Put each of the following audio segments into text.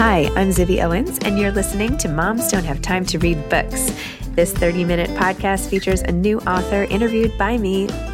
Hi, I'm Zibby Owens and you're listening to Moms Don't Have Time to Read Books. This 30-minute podcast features a new author interviewed by me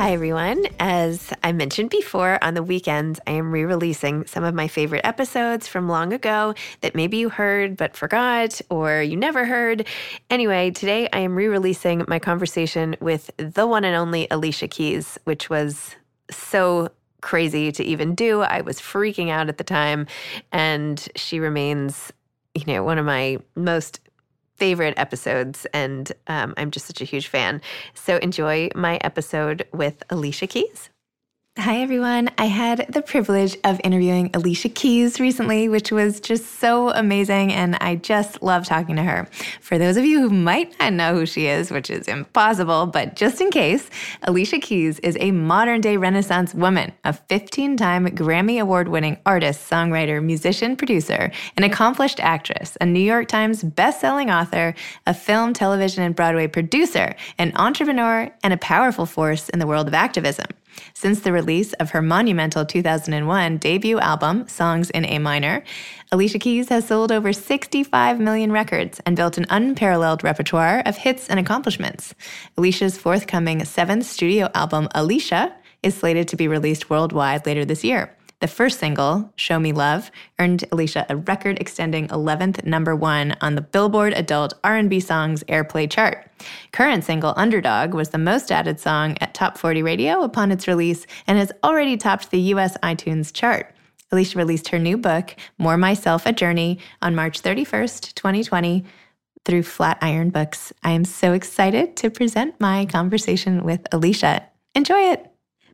Hi, everyone. As I mentioned before, on the weekends, I am re releasing some of my favorite episodes from long ago that maybe you heard but forgot or you never heard. Anyway, today I am re releasing my conversation with the one and only Alicia Keys, which was so crazy to even do. I was freaking out at the time, and she remains, you know, one of my most favorite episodes, and um, I'm just such a huge fan. So enjoy my episode with Alicia Keys. Hi, everyone. I had the privilege of interviewing Alicia Keys recently, which was just so amazing, and I just love talking to her. For those of you who might not know who she is, which is impossible, but just in case, Alicia Keys is a modern day Renaissance woman, a 15 time Grammy Award winning artist, songwriter, musician, producer, an accomplished actress, a New York Times best-selling author, a film, television, and Broadway producer, an entrepreneur, and a powerful force in the world of activism. Since the release of her monumental 2001 debut album, Songs in A Minor, Alicia Keys has sold over 65 million records and built an unparalleled repertoire of hits and accomplishments. Alicia's forthcoming seventh studio album, Alicia, is slated to be released worldwide later this year. The first single, Show Me Love, earned Alicia a record-extending 11th number 1 on the Billboard Adult R&B Songs Airplay chart. Current single Underdog was the most added song at Top 40 Radio upon its release and has already topped the US iTunes chart. Alicia released her new book, More Myself a Journey, on March 31st, 2020 through Flatiron Books. I am so excited to present my conversation with Alicia. Enjoy it.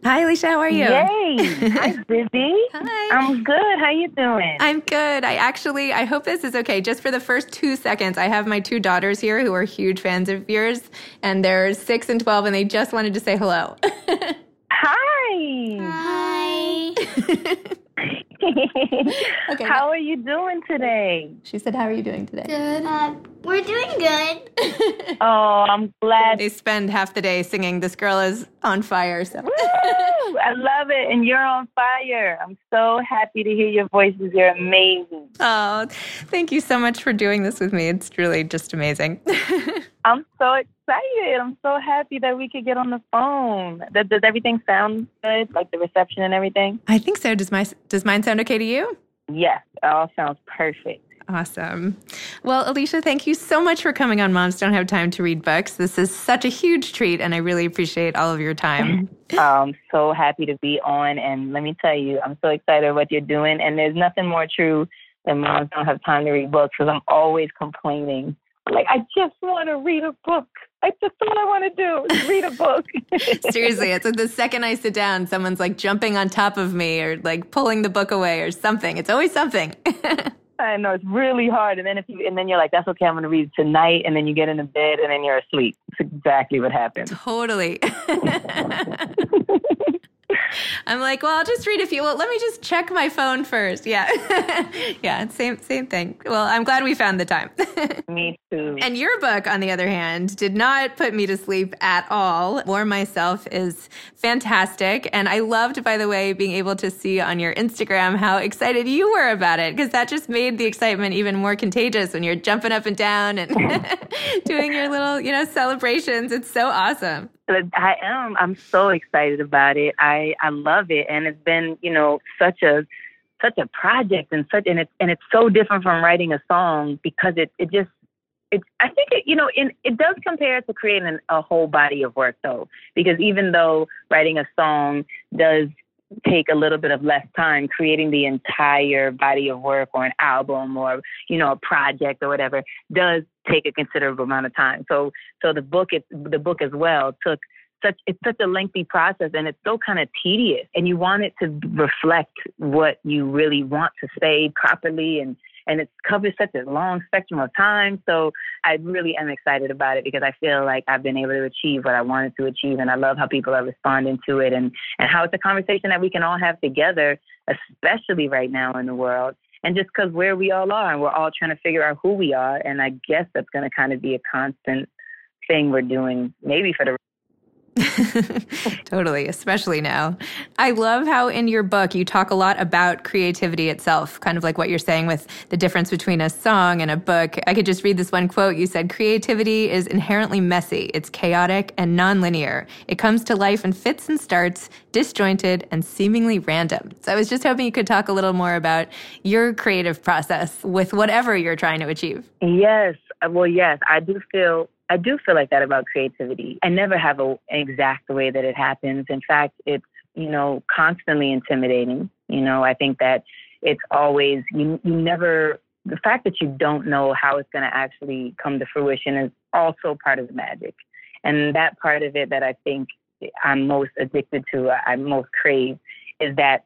Hi, Alicia. How are you? Yay! Hi, Zibby. Hi. I'm good. How you doing? I'm good. I actually, I hope this is okay. Just for the first two seconds, I have my two daughters here who are huge fans of yours, and they're six and 12, and they just wanted to say hello. Hi. Hi. okay. How are you doing today? She said, How are you doing today? Good. Uh, we're doing good. oh, I'm glad. They spend half the day singing, This girl is on fire. So. Woo! I love it. And you're on fire. I'm so happy to hear your voices. You're amazing. Oh, thank you so much for doing this with me. It's really just amazing. I'm so excited. I'm so happy that we could get on the phone. Does, does everything sound good? Like the reception and everything? I think so. Does my does mine sound okay to you? Yes, it all sounds perfect. Awesome. Well, Alicia, thank you so much for coming on Moms Don't Have Time to Read Books. This is such a huge treat, and I really appreciate all of your time. I'm so happy to be on. And let me tell you, I'm so excited what you're doing. And there's nothing more true than moms don't have time to read books because I'm always complaining like, I just want to read a book. I just all I want to do is read a book. Seriously, it's like the second I sit down, someone's like jumping on top of me or like pulling the book away or something. It's always something. I know it's really hard, and then if you and then you're like, "That's okay, I'm going to read tonight," and then you get into bed and then you're asleep. It's exactly what happens. Totally. I'm like, well, I'll just read a few. Well, let me just check my phone first. Yeah. yeah, same same thing. Well, I'm glad we found the time. me too. And your book, on the other hand, did not put me to sleep at all. More Myself is fantastic. And I loved, by the way, being able to see on your Instagram how excited you were about it, because that just made the excitement even more contagious when you're jumping up and down and doing your little, you know, celebrations. It's so awesome. I am. I'm so excited about it. I I love it, and it's been you know such a such a project and such and it's and it's so different from writing a song because it it just it I think it you know in it does compare to creating a whole body of work though because even though writing a song does take a little bit of less time creating the entire body of work or an album or you know a project or whatever does take a considerable amount of time. So so the book it, the book as well took such it's such a lengthy process and it's so kind of tedious and you want it to reflect what you really want to say properly and and it covers such a long spectrum of time. So I really am excited about it because I feel like I've been able to achieve what I wanted to achieve, and I love how people are responding to it, and and how it's a conversation that we can all have together, especially right now in the world. And just because where we all are, and we're all trying to figure out who we are, and I guess that's going to kind of be a constant thing we're doing, maybe for the totally, especially now. I love how in your book you talk a lot about creativity itself, kind of like what you're saying with the difference between a song and a book. I could just read this one quote. You said, Creativity is inherently messy, it's chaotic and nonlinear. It comes to life in fits and starts, disjointed and seemingly random. So I was just hoping you could talk a little more about your creative process with whatever you're trying to achieve. Yes. Well, yes, I do feel I do feel like that about creativity. I never have a, an exact way that it happens. In fact, it's, you know, constantly intimidating. You know, I think that it's always, you, you never, the fact that you don't know how it's going to actually come to fruition is also part of the magic. And that part of it that I think I'm most addicted to, uh, I most crave, is that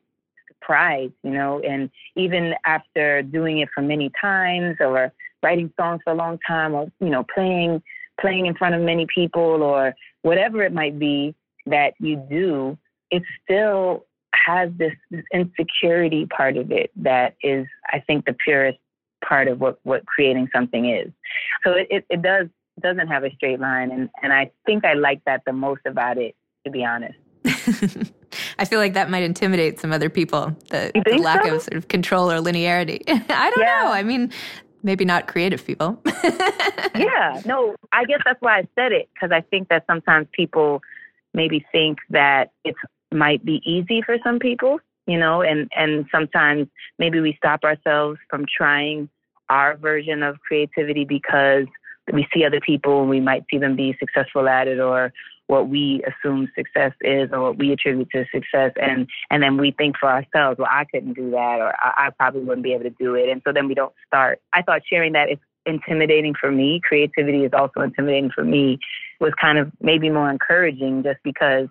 surprise, you know, and even after doing it for many times or writing songs for a long time or, you know, playing playing in front of many people or whatever it might be that you do, it still has this, this insecurity part of it that is, I think, the purest part of what, what creating something is. So it, it, it does doesn't have a straight line and, and I think I like that the most about it, to be honest. I feel like that might intimidate some other people, the, the lack so? of sort of control or linearity. I don't yeah. know. I mean, maybe not creative people. yeah, no, I guess that's why I said it because I think that sometimes people maybe think that it might be easy for some people, you know, and and sometimes maybe we stop ourselves from trying our version of creativity because we see other people and we might see them be successful at it or what we assume success is or what we attribute to success. And and then we think for ourselves well i couldn't do that or I, I probably wouldn't be able to do it. And so then we don't start. I thought sharing that is intimidating for me. Creativity is also intimidating for me. Was kind of maybe more encouraging just because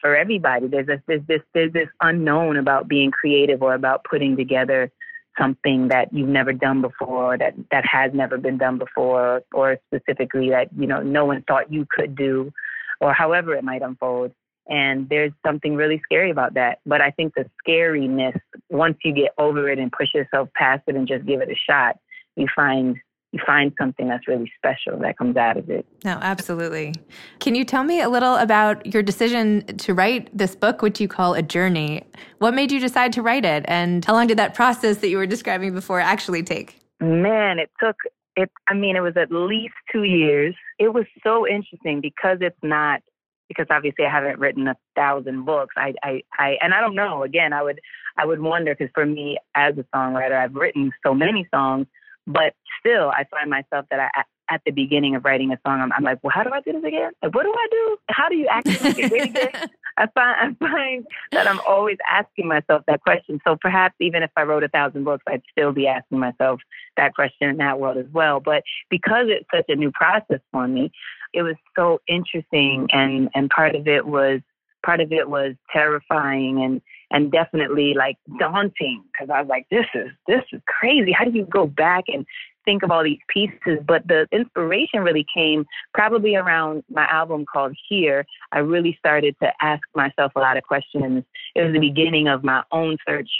for everybody there's this there's this there's this unknown about being creative or about putting together something that you've never done before that that has never been done before or specifically that you know no one thought you could do or however it might unfold. And there's something really scary about that. But I think the scariness once you get over it and push yourself past it and just give it a shot, you find you find something that's really special that comes out of it. No, absolutely. Can you tell me a little about your decision to write this book, which you call a journey? What made you decide to write it, and how long did that process that you were describing before actually take? Man, it took it. I mean, it was at least two years. It was so interesting because it's not because obviously I haven't written a thousand books. I, I, I, and I don't know. Again, I would, I would wonder because for me as a songwriter, I've written so many songs, but still, I find myself that I, at the beginning of writing a song, I'm, I'm, like, well, how do I do this again? Like, what do I do? How do you actually get it again? I find, I find that I'm always asking myself that question. So perhaps even if I wrote a thousand books, I'd still be asking myself that question in that world as well. But because it's such a new process for me, it was so interesting, and and part of it was part of it was terrifying and and definitely like daunting because I was like, this is this is crazy. How do you go back and think of all these pieces? But the inspiration really came probably around my album called Here. I really started to ask myself a lot of questions. It was the beginning of my own search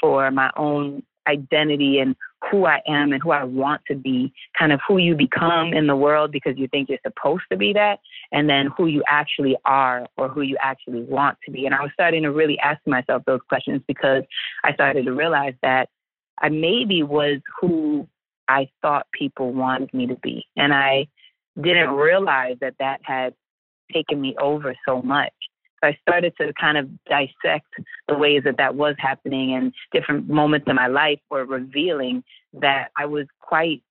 for my own identity and who I am and who I want to be, kind of who you become in the world because you think you're supposed to be that, and then who you actually are or who you actually want to be. And I was starting to really ask myself those questions because I started to realize that I maybe was who I thought people wanted me to be. And I didn't realize that that had taken me over so much. I started to kind of dissect the ways that that was happening, and different moments in my life were revealing that I was quite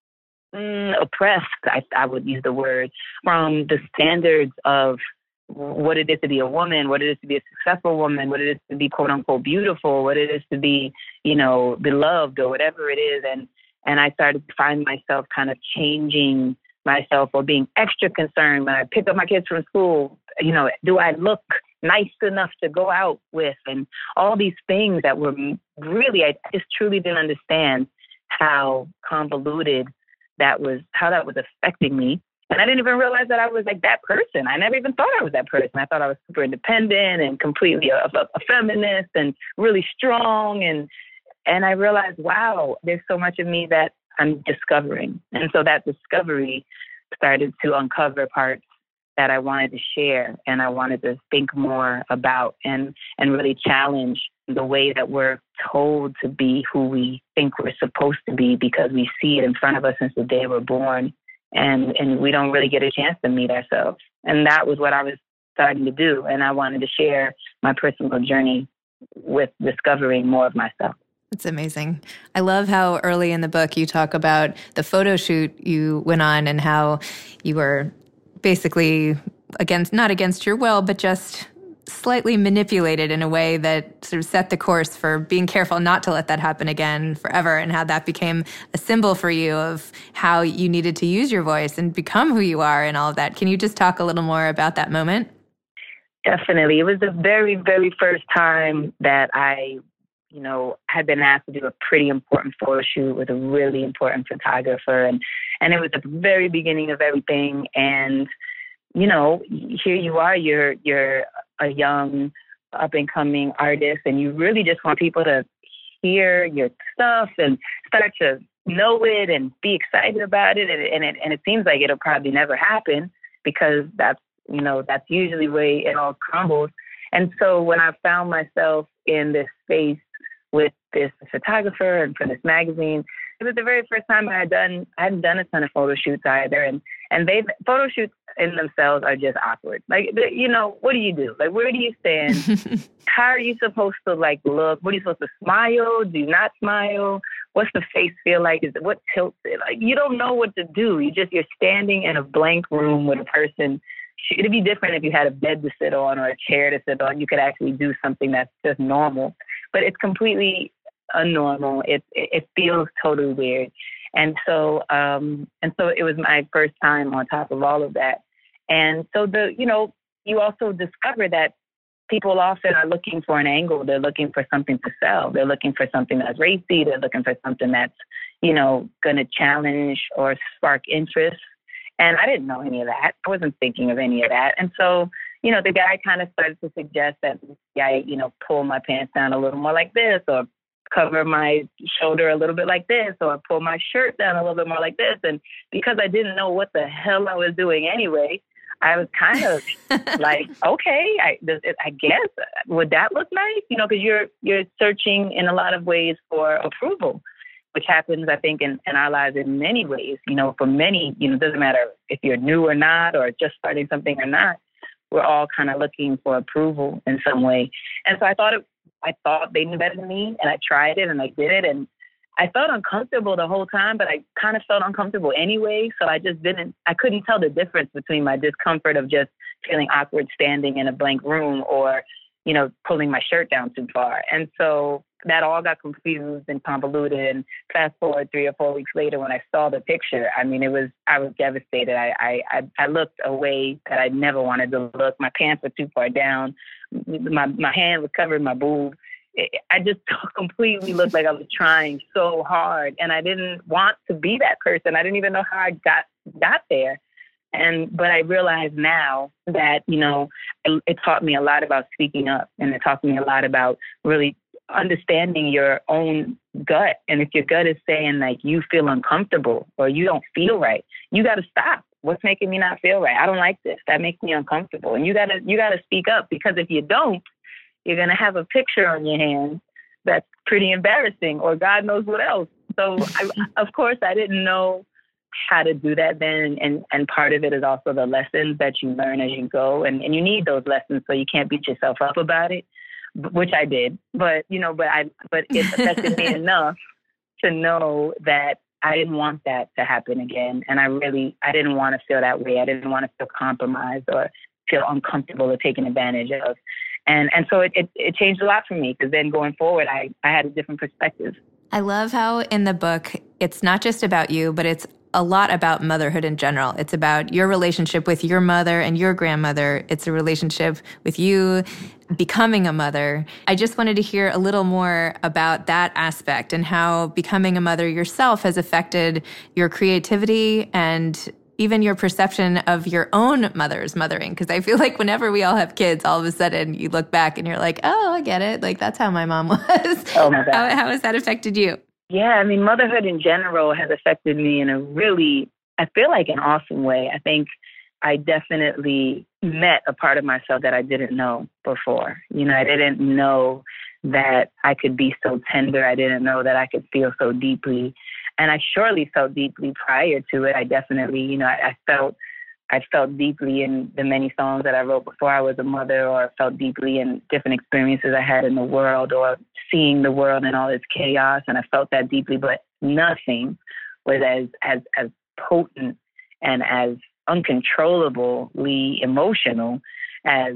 mm, oppressed. I, I would use the word from the standards of what it is to be a woman, what it is to be a successful woman, what it is to be quote unquote beautiful, what it is to be, you know, beloved or whatever it is. And and I started to find myself kind of changing myself or being extra concerned when I pick up my kids from school. You know, do I look nice enough to go out with and all these things that were really I just truly didn't understand how convoluted that was how that was affecting me. And I didn't even realize that I was like that person. I never even thought I was that person. I thought I was super independent and completely a, a, a feminist and really strong. And and I realized, wow, there's so much of me that I'm discovering. And so that discovery started to uncover parts that I wanted to share and I wanted to think more about and, and really challenge the way that we're told to be who we think we're supposed to be because we see it in front of us since the day we're born and, and we don't really get a chance to meet ourselves. And that was what I was starting to do. And I wanted to share my personal journey with discovering more of myself. It's amazing. I love how early in the book you talk about the photo shoot you went on and how you were basically against not against your will, but just slightly manipulated in a way that sort of set the course for being careful not to let that happen again forever and how that became a symbol for you of how you needed to use your voice and become who you are and all of that. Can you just talk a little more about that moment? Definitely. It was the very, very first time that I, you know, had been asked to do a pretty important photo shoot with a really important photographer and and it was the very beginning of everything. And you know, here you are, you're you're a young up and coming artist, and you really just want people to hear your stuff and start to know it and be excited about it. And, and it and it seems like it'll probably never happen because that's you know that's usually where it all crumbles. And so when I found myself in this space with this photographer and for this magazine, it was the very first time I had done I hadn't done a ton of photo shoots either, and and they photo shoots in themselves are just awkward. Like you know, what do you do? Like where do you stand? How are you supposed to like look? What are you supposed to smile? Do you not smile? What's the face feel like? Is it what tilts it? Like you don't know what to do. You just you're standing in a blank room with a person. It'd be different if you had a bed to sit on or a chair to sit on. You could actually do something that's just normal. But it's completely unnormal. It, it, it feels totally weird. And so, um, and so it was my first time on top of all of that. And so the, you know, you also discover that people often are looking for an angle. They're looking for something to sell. They're looking for something that's racy. They're looking for something that's, you know, going to challenge or spark interest. And I didn't know any of that. I wasn't thinking of any of that. And so, you know, the guy kind of started to suggest that I, you know, pull my pants down a little more like this or cover my shoulder a little bit like this, or pull my shirt down a little bit more like this. And because I didn't know what the hell I was doing anyway, I was kind of like, okay, I, I guess would that look nice? You know, because you're you're searching in a lot of ways for approval, which happens, I think, in, in our lives in many ways. You know, for many, you know, it doesn't matter if you're new or not, or just starting something or not. We're all kind of looking for approval in some way, and so I thought it. I thought they knew better than me, and I tried it, and I did it, and I felt uncomfortable the whole time, but I kind of felt uncomfortable anyway. So I just didn't, I couldn't tell the difference between my discomfort of just feeling awkward standing in a blank room or, you know, pulling my shirt down too far. And so that all got confused and convoluted. And fast forward three or four weeks later, when I saw the picture, I mean, it was, I was devastated. I, I, I looked away that I never wanted to look. My pants were too far down. My, my hand was covering my boob. I just completely looked like I was trying so hard, and I didn't want to be that person. I didn't even know how I got got there. And but I realize now that you know it, it taught me a lot about speaking up, and it taught me a lot about really understanding your own gut. And if your gut is saying like you feel uncomfortable or you don't feel right, you got to stop. What's making me not feel right? I don't like this. That makes me uncomfortable. And you gotta you gotta speak up because if you don't, you're to have a picture on your hand that's pretty embarrassing or God knows what else. So, I, of course, I didn't know how to do that then. And, and part of it is also the lessons that you learn as you go. And, and you need those lessons so you can't beat yourself up about it, which I did. But, you know, but I, but it affected me enough to know that I didn't want that to happen again. And I really, I didn't want to feel that way. I didn't want to feel compromised or feel uncomfortable or taken advantage of and and so it, it, it changed a lot for me because then going forward I, I had a different perspective i love how in the book it's not just about you but it's a lot about motherhood in general. It's about your relationship with your mother and your grandmother. It's a relationship with you becoming a mother. I just wanted to hear a little more about that aspect and how becoming a mother yourself has affected your creativity and even your perception of your own mother's mothering. Because I feel like whenever we all have kids, all of a sudden you look back and you're like, oh, I get it. Like that's how my mom was. Oh my God. how, how has that affected you? Yeah, I mean, motherhood in general has affected me in a really, I feel like, an awesome way. I think I definitely met a part of myself that I didn't know before. You know, I didn't know that I could be so tender. I didn't know that I could feel so deeply and I surely felt deeply prior to it. I definitely, you know, I, I felt I felt deeply in the many songs that I wrote before I was a mother, or felt deeply in different experiences I had in the world, or seeing the world and all its chaos, and I felt that deeply. But nothing was as as as potent and as uncontrollably emotional as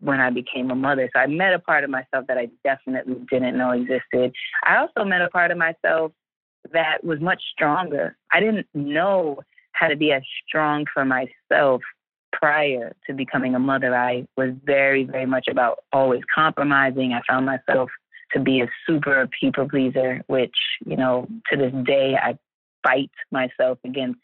when I became a mother. So I met a part of myself that I definitely didn't know existed. I also met a part of myself that was much stronger. I didn't know how to be as strong for myself prior to becoming a mother. I was very, very much about always compromising. I found myself to be a super people pleaser, which, you know, to this day, I fight myself against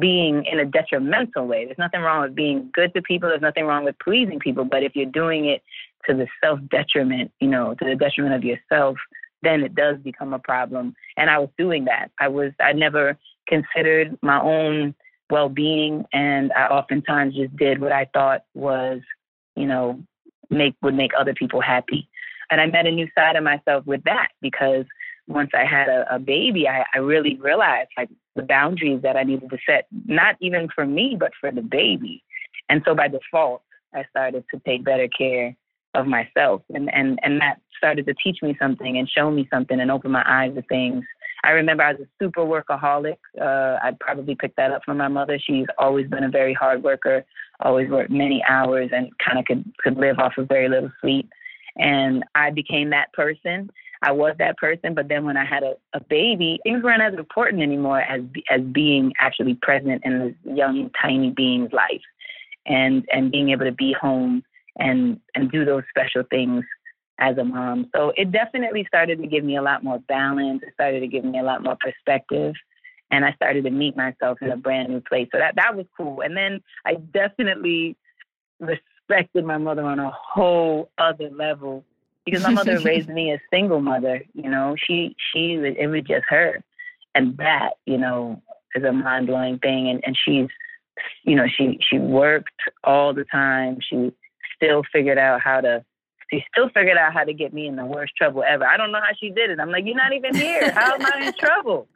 being in a detrimental way. There's nothing wrong with being good to people. There's nothing wrong with pleasing people. But if you're doing it to the self detriment, you know, to the detriment of yourself, then it does become a problem. And I was doing that. I was I never considered my own well being and I oftentimes just did what I thought was, you know, make would make other people happy. And I met a new side of myself with that because once I had a, a baby, I, I really realized like the boundaries that I needed to set, not even for me, but for the baby. And so by default, I started to take better care of myself and and and that started to teach me something and show me something and open my eyes to things i remember i was a super workaholic uh i probably picked that up from my mother. She's always been a very hard worker always worked many hours and kind of could could live off of very little sleep. And i became that person. I was that person but then when i had a, a baby things weren't as important anymore as as being actually present in this young tiny being's life and and being able to be home and and do those special things as a mom. So it definitely started to give me a lot more balance. It started to give me a lot more perspective. And I started to meet myself in a brand new place. So that that was cool. And then I definitely respected my mother on a whole other level because my mother raised me a single mother. You know, she she it was just her, and that you know is a mind blowing thing. And and she's you know she she worked all the time. She still figured out how to. She still figured out how to get me in the worst trouble ever. I don't know how she did it. I'm like, you're not even here. How am I in trouble?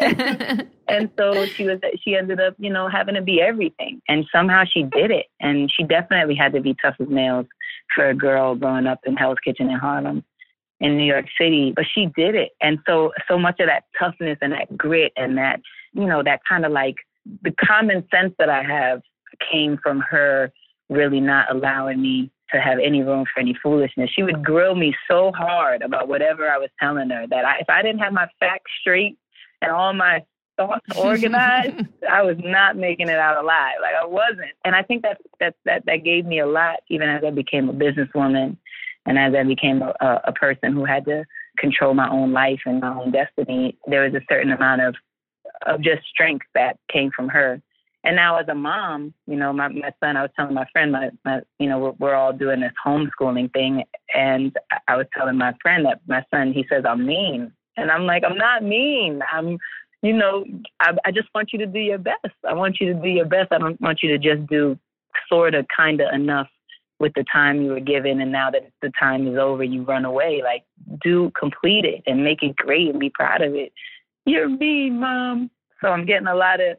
and, and so she was she ended up you know having to be everything and somehow she did it and she definitely had to be tough as nails for a girl growing up in hell's kitchen in harlem in new york city but she did it and so so much of that toughness and that grit and that you know that kind of like the common sense that i have came from her really not allowing me to have any room for any foolishness. She would grill me so hard about whatever I was telling her that I, if I didn't have my facts straight and all my thoughts organized, I was not making it out alive. Like I wasn't. And I think that that that that gave me a lot, even as I became a businesswoman, and as I became a, a person who had to control my own life and my own destiny. There was a certain amount of of just strength that came from her and now as a mom, you know, my, my son, I was telling my friend, my, my you know, we're, we're all doing this homeschooling thing. And I was telling my friend that my son, he says, I'm mean. And I'm like, I'm not mean. I'm, you know, I, I just want you to do your best. I want you to do your best. I don't want you to just do sort of, kind of enough with the time you were given. And now that the time is over, you run away. Like, do complete it and make it great and be proud of it. You're mean, mom. So I'm getting a lot of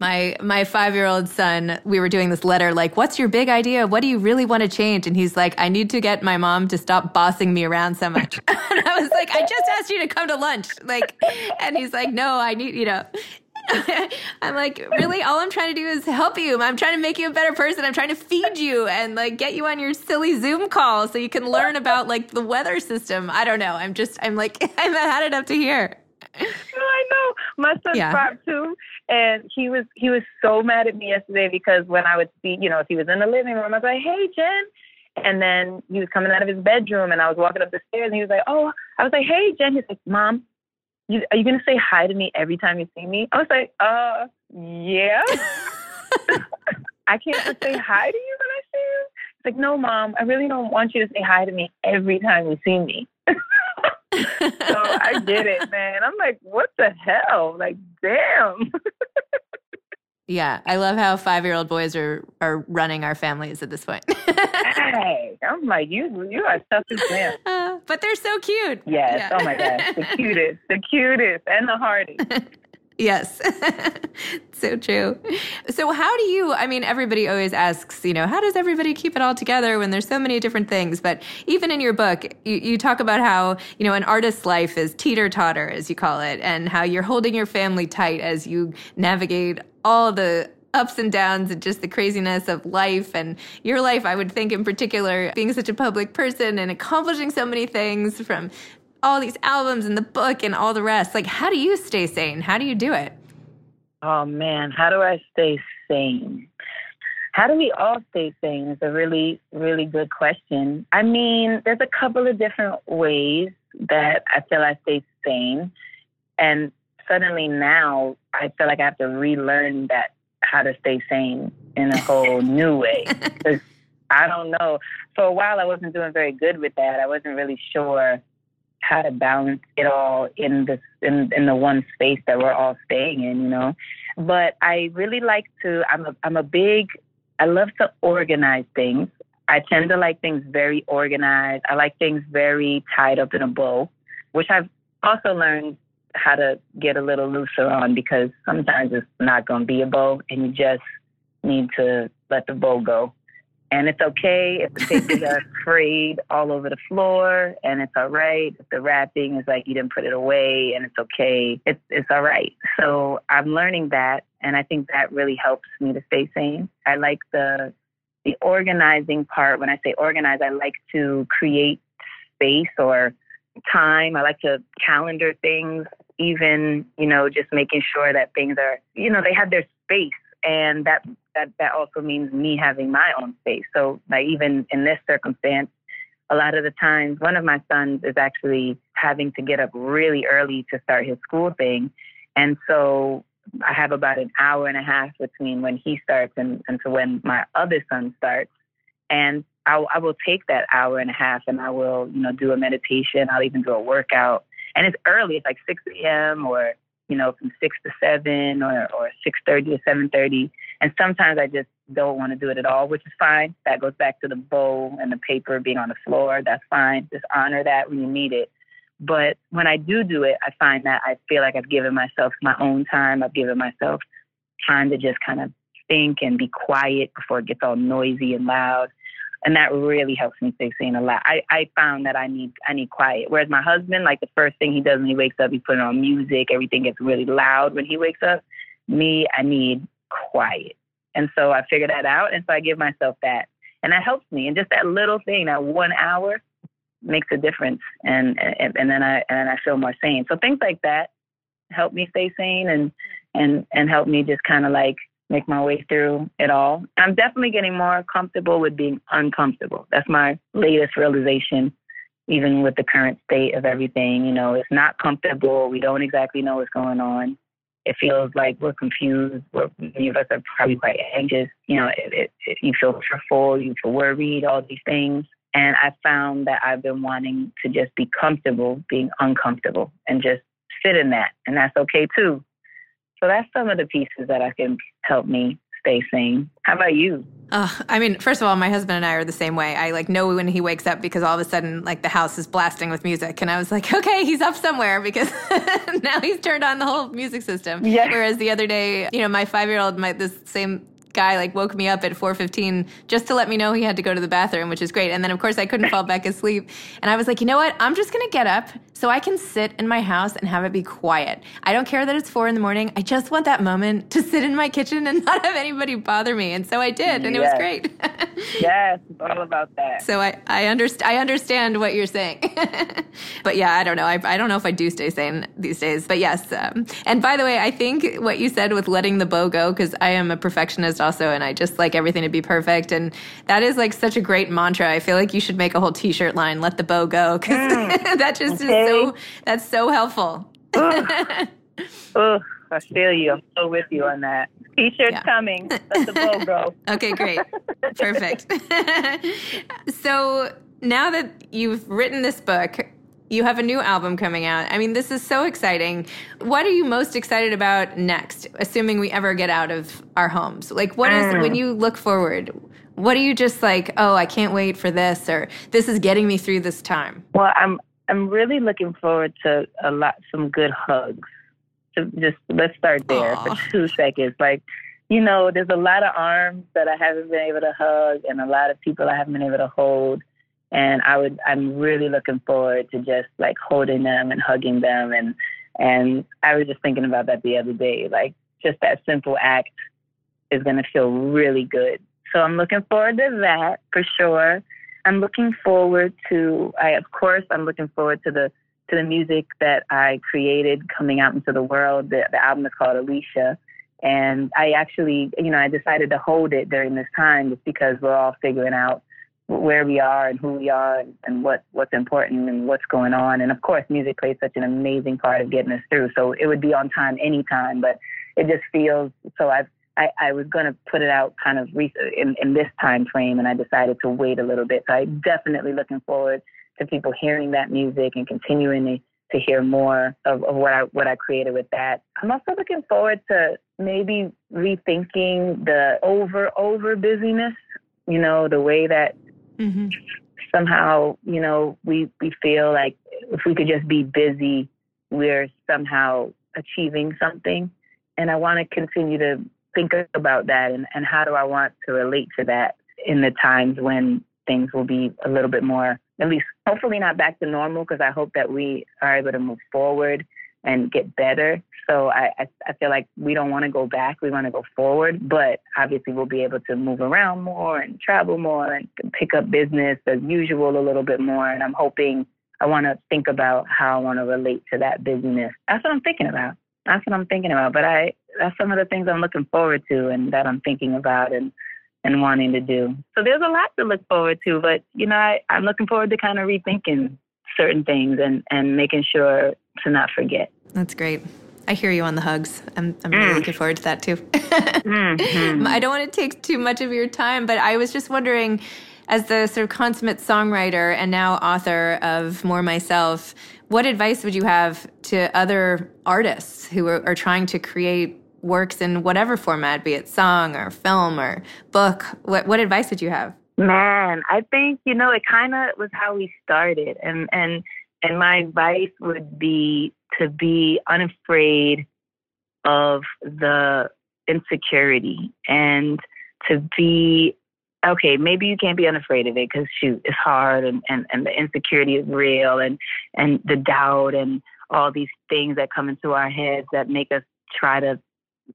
my my five year old son, we were doing this letter like, "What's your big idea? What do you really want to change?" And he's like, "I need to get my mom to stop bossing me around so much." and I was like, "I just asked you to come to lunch," like, and he's like, "No, I need you know." I'm like, really? All I'm trying to do is help you. I'm trying to make you a better person. I'm trying to feed you and like get you on your silly Zoom call so you can learn about like the weather system. I don't know. I'm just, I'm like, I'm had it up to here. I know. My son yeah. five too, and he was he was so mad at me yesterday because when I would see, you know, if he was in the living room, I was like, "Hey, Jen," and then he was coming out of his bedroom, and I was walking up the stairs, and he was like, "Oh," I was like, "Hey, Jen." He's like, "Mom, you, are you gonna say hi to me every time you see me?" I was like, "Uh, yeah." I can't just say hi to you when I see you. It's like, no, mom, I really don't want you to say hi to me every time you see me so I get it, man. I'm like, what the hell? Like, damn. yeah, I love how five year old boys are are running our families at this point. hey, I'm like, you you are tough as man. Uh, but they're so cute. Yes. Yeah. Oh my gosh, the cutest, the cutest, and the hardest. Yes. so true. So, how do you? I mean, everybody always asks, you know, how does everybody keep it all together when there's so many different things? But even in your book, you, you talk about how, you know, an artist's life is teeter totter, as you call it, and how you're holding your family tight as you navigate all the ups and downs and just the craziness of life and your life, I would think in particular, being such a public person and accomplishing so many things from all these albums and the book and all the rest. Like, how do you stay sane? How do you do it? Oh man, how do I stay sane? How do we all stay sane? It's a really, really good question. I mean, there's a couple of different ways that I feel I stay sane. And suddenly now I feel like I have to relearn that how to stay sane in a whole new way. I don't know. For a while, I wasn't doing very good with that. I wasn't really sure how to balance it all in this in, in the one space that we're all staying in, you know. But I really like to. I'm a I'm a big. I love to organize things. I tend to like things very organized. I like things very tied up in a bow, which I've also learned how to get a little looser on because sometimes it's not going to be a bow and you just need to let the bow go. And it's okay if the papers are frayed all over the floor, and it's all right if the wrapping is like you didn't put it away, and it's okay. It's it's all right. So I'm learning that, and I think that really helps me to stay sane. I like the the organizing part. When I say organize, I like to create space or time. I like to calendar things, even, you know, just making sure that things are, you know, they have their space. And that, that, that also means me having my own space. So, like, even in this circumstance, a lot of the times, one of my sons is actually having to get up really early to start his school thing. And so I have about an hour and a half between when he starts and, to when my other son starts. And I, I will take that hour and a half and I will, you know, do a meditation. I'll even do a workout. And it's early. It's like 6 a.m. or, you know, from 6 to 7 or, or 6.30 to 7.30. And sometimes I just don't want to do it at all, which is fine. That goes back to the bowl and the paper being on the floor. That's fine. Just honor that when you need it. But when I do do it, I find that I feel like I've given myself my own time. I've given myself time to just kind of think and be quiet before it gets all noisy and loud and that really helps me stay sane a lot. I, I found that I need I need quiet. Whereas my husband, like the first thing he does when he wakes up, he puts on music. Everything gets really loud when he wakes up. Me, I need quiet, and so I figured that out, and so I give myself that, and that helps me. And just that little thing, that one hour, makes a difference, and and, and then I and I feel more sane. So things like that help me stay sane, and and and help me just kind of like make my way through it all. I'm definitely getting more comfortable with being uncomfortable. That's my latest realization, even with the current state of everything. You know, it's not comfortable. We don't exactly know what's going on. It feels like we're confused. We're, many of us are probably quite anxious. You know, it, it, it, you feel fearful, you feel worried, all these things. And I found that I've been wanting to just be comfortable being uncomfortable and just sit in that. And that's okay too. So that's some of the pieces that I can help me stay sane. How about you? Uh, I mean, first of all, my husband and I are the same way. I like know when he wakes up because all of a sudden, like the house is blasting with music, and I was like, okay, he's up somewhere because now he's turned on the whole music system. Yeah. Whereas the other day, you know, my five year old, my this same guy like woke me up at 4:15 just to let me know he had to go to the bathroom, which is great. And then of course I couldn't fall back asleep. And I was like, "You know what? I'm just going to get up so I can sit in my house and have it be quiet. I don't care that it's 4 in the morning. I just want that moment to sit in my kitchen and not have anybody bother me." And so I did, and yes. it was great. yes, it's all about that. So I I understand I understand what you're saying. but yeah, I don't know. I I don't know if I do stay sane these days. But yes. Um, and by the way, I think what you said with letting the bow go cuz I am a perfectionist also, and I just like everything to be perfect. And that is like such a great mantra. I feel like you should make a whole T-shirt line, "Let the bow go," because mm. that just okay. is so. That's so helpful. oh, I feel you. I'm so with you on that. T-shirts yeah. coming. Let the bow go. okay, great, perfect. so now that you've written this book you have a new album coming out. I mean, this is so exciting. What are you most excited about next, assuming we ever get out of our homes? Like, what is, mm. when you look forward, what are you just like, oh, I can't wait for this, or this is getting me through this time? Well, I'm, I'm really looking forward to a lot, some good hugs. So just let's start there Aww. for two seconds. Like, you know, there's a lot of arms that I haven't been able to hug, and a lot of people I haven't been able to hold and I would I'm really looking forward to just like holding them and hugging them and and I was just thinking about that the other day like just that simple act is going to feel really good. So I'm looking forward to that for sure. I'm looking forward to I of course I'm looking forward to the to the music that I created coming out into the world. The, the album is called Alicia. And I actually, you know, I decided to hold it during this time just because we're all figuring out where we are and who we are and, and what what's important and what's going on. And of course, music plays such an amazing part of getting us through. So it would be on time anytime, but it just feels so. I've I, I was going to put it out kind of in, in this time frame, and I decided to wait a little bit. So I'm definitely looking forward to people hearing that music and continuing to, to hear more of, of what I what I created with that. I'm also looking forward to maybe rethinking the over over busyness. You know, the way that mm-hmm. somehow you know we we feel like if we could just be busy, we're somehow achieving something. And I want to continue to think about that and, and how do I want to relate to that in the times when things will be a little bit more, at least hopefully not back to normal, because I hope that we are able to move forward and get better. So I, I, I feel like we don't want to go back. We want to go forward, but obviously we'll be able to move around more and travel more and pick up business as usual a little bit more. And I'm hoping I want to think about how I want to relate to that business. That's what I'm thinking about. That's what I'm thinking about. But I, that's some of the things I'm looking forward to and that I'm thinking about and and wanting to do. So there's a lot to look forward to, but you know, I, I'm looking forward to kind of rethinking certain things and and making sure to not forget. That's great. I hear you on the hugs. I'm, I'm really mm. looking forward to that too. mm-hmm. I don't want to take too much of your time, but I was just wondering, as the sort of consummate songwriter and now author of More Myself, what advice would you have to other artists who are, are trying to create works in whatever format, be it song or film or book? What, what advice would you have? Man, I think, you know, it kind of was how we started. And, and, and my advice would be to be unafraid of the insecurity and to be okay, maybe you can't be unafraid of it because shoot, it's hard and, and, and the insecurity is real and, and the doubt and all these things that come into our heads that make us try to,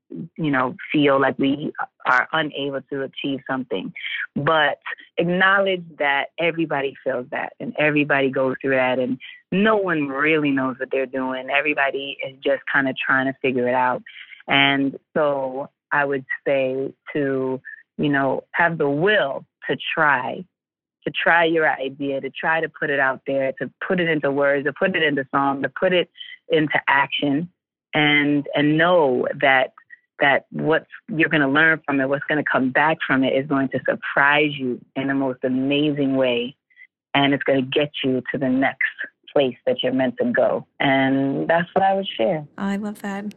you know, feel like we are unable to achieve something. But acknowledge that everybody feels that and everybody goes through that and no one really knows what they're doing. Everybody is just kind of trying to figure it out. And so I would say to you know, have the will to try, to try your idea, to try to put it out there, to put it into words, to put it into song, to put it into action, and and know that that what you're going to learn from it, what's going to come back from it, is going to surprise you in the most amazing way, and it's going to get you to the next place that you're meant to go. And that's what I would share. I love that.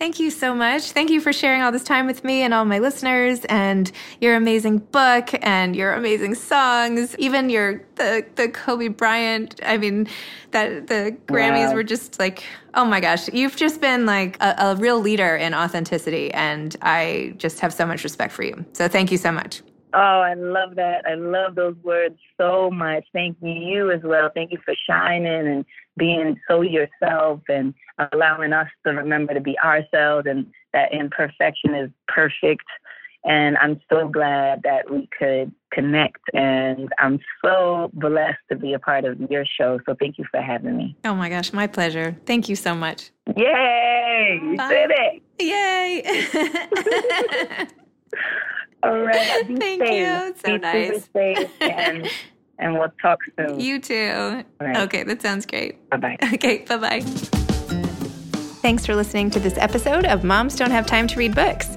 Thank you so much. Thank you for sharing all this time with me and all my listeners and your amazing book and your amazing songs. Even your the the Kobe Bryant. I mean, that the Grammys wow. were just like, oh my gosh, you've just been like a, a real leader in authenticity, and I just have so much respect for you. So thank you so much. Oh, I love that. I love those words so much. Thank you you as well. Thank you for shining and being so yourself and allowing us to remember to be ourselves and that imperfection is perfect. And I'm so glad that we could connect. And I'm so blessed to be a part of your show. So thank you for having me. Oh my gosh, my pleasure. Thank you so much. Yay! You did it. Yay! All right. Be Thank safe. you. It's so be nice. Safe and, and we'll talk soon. You too. Right. Okay, that sounds great. Bye bye. Okay, bye bye. Thanks for listening to this episode of Moms Don't Have Time to Read Books.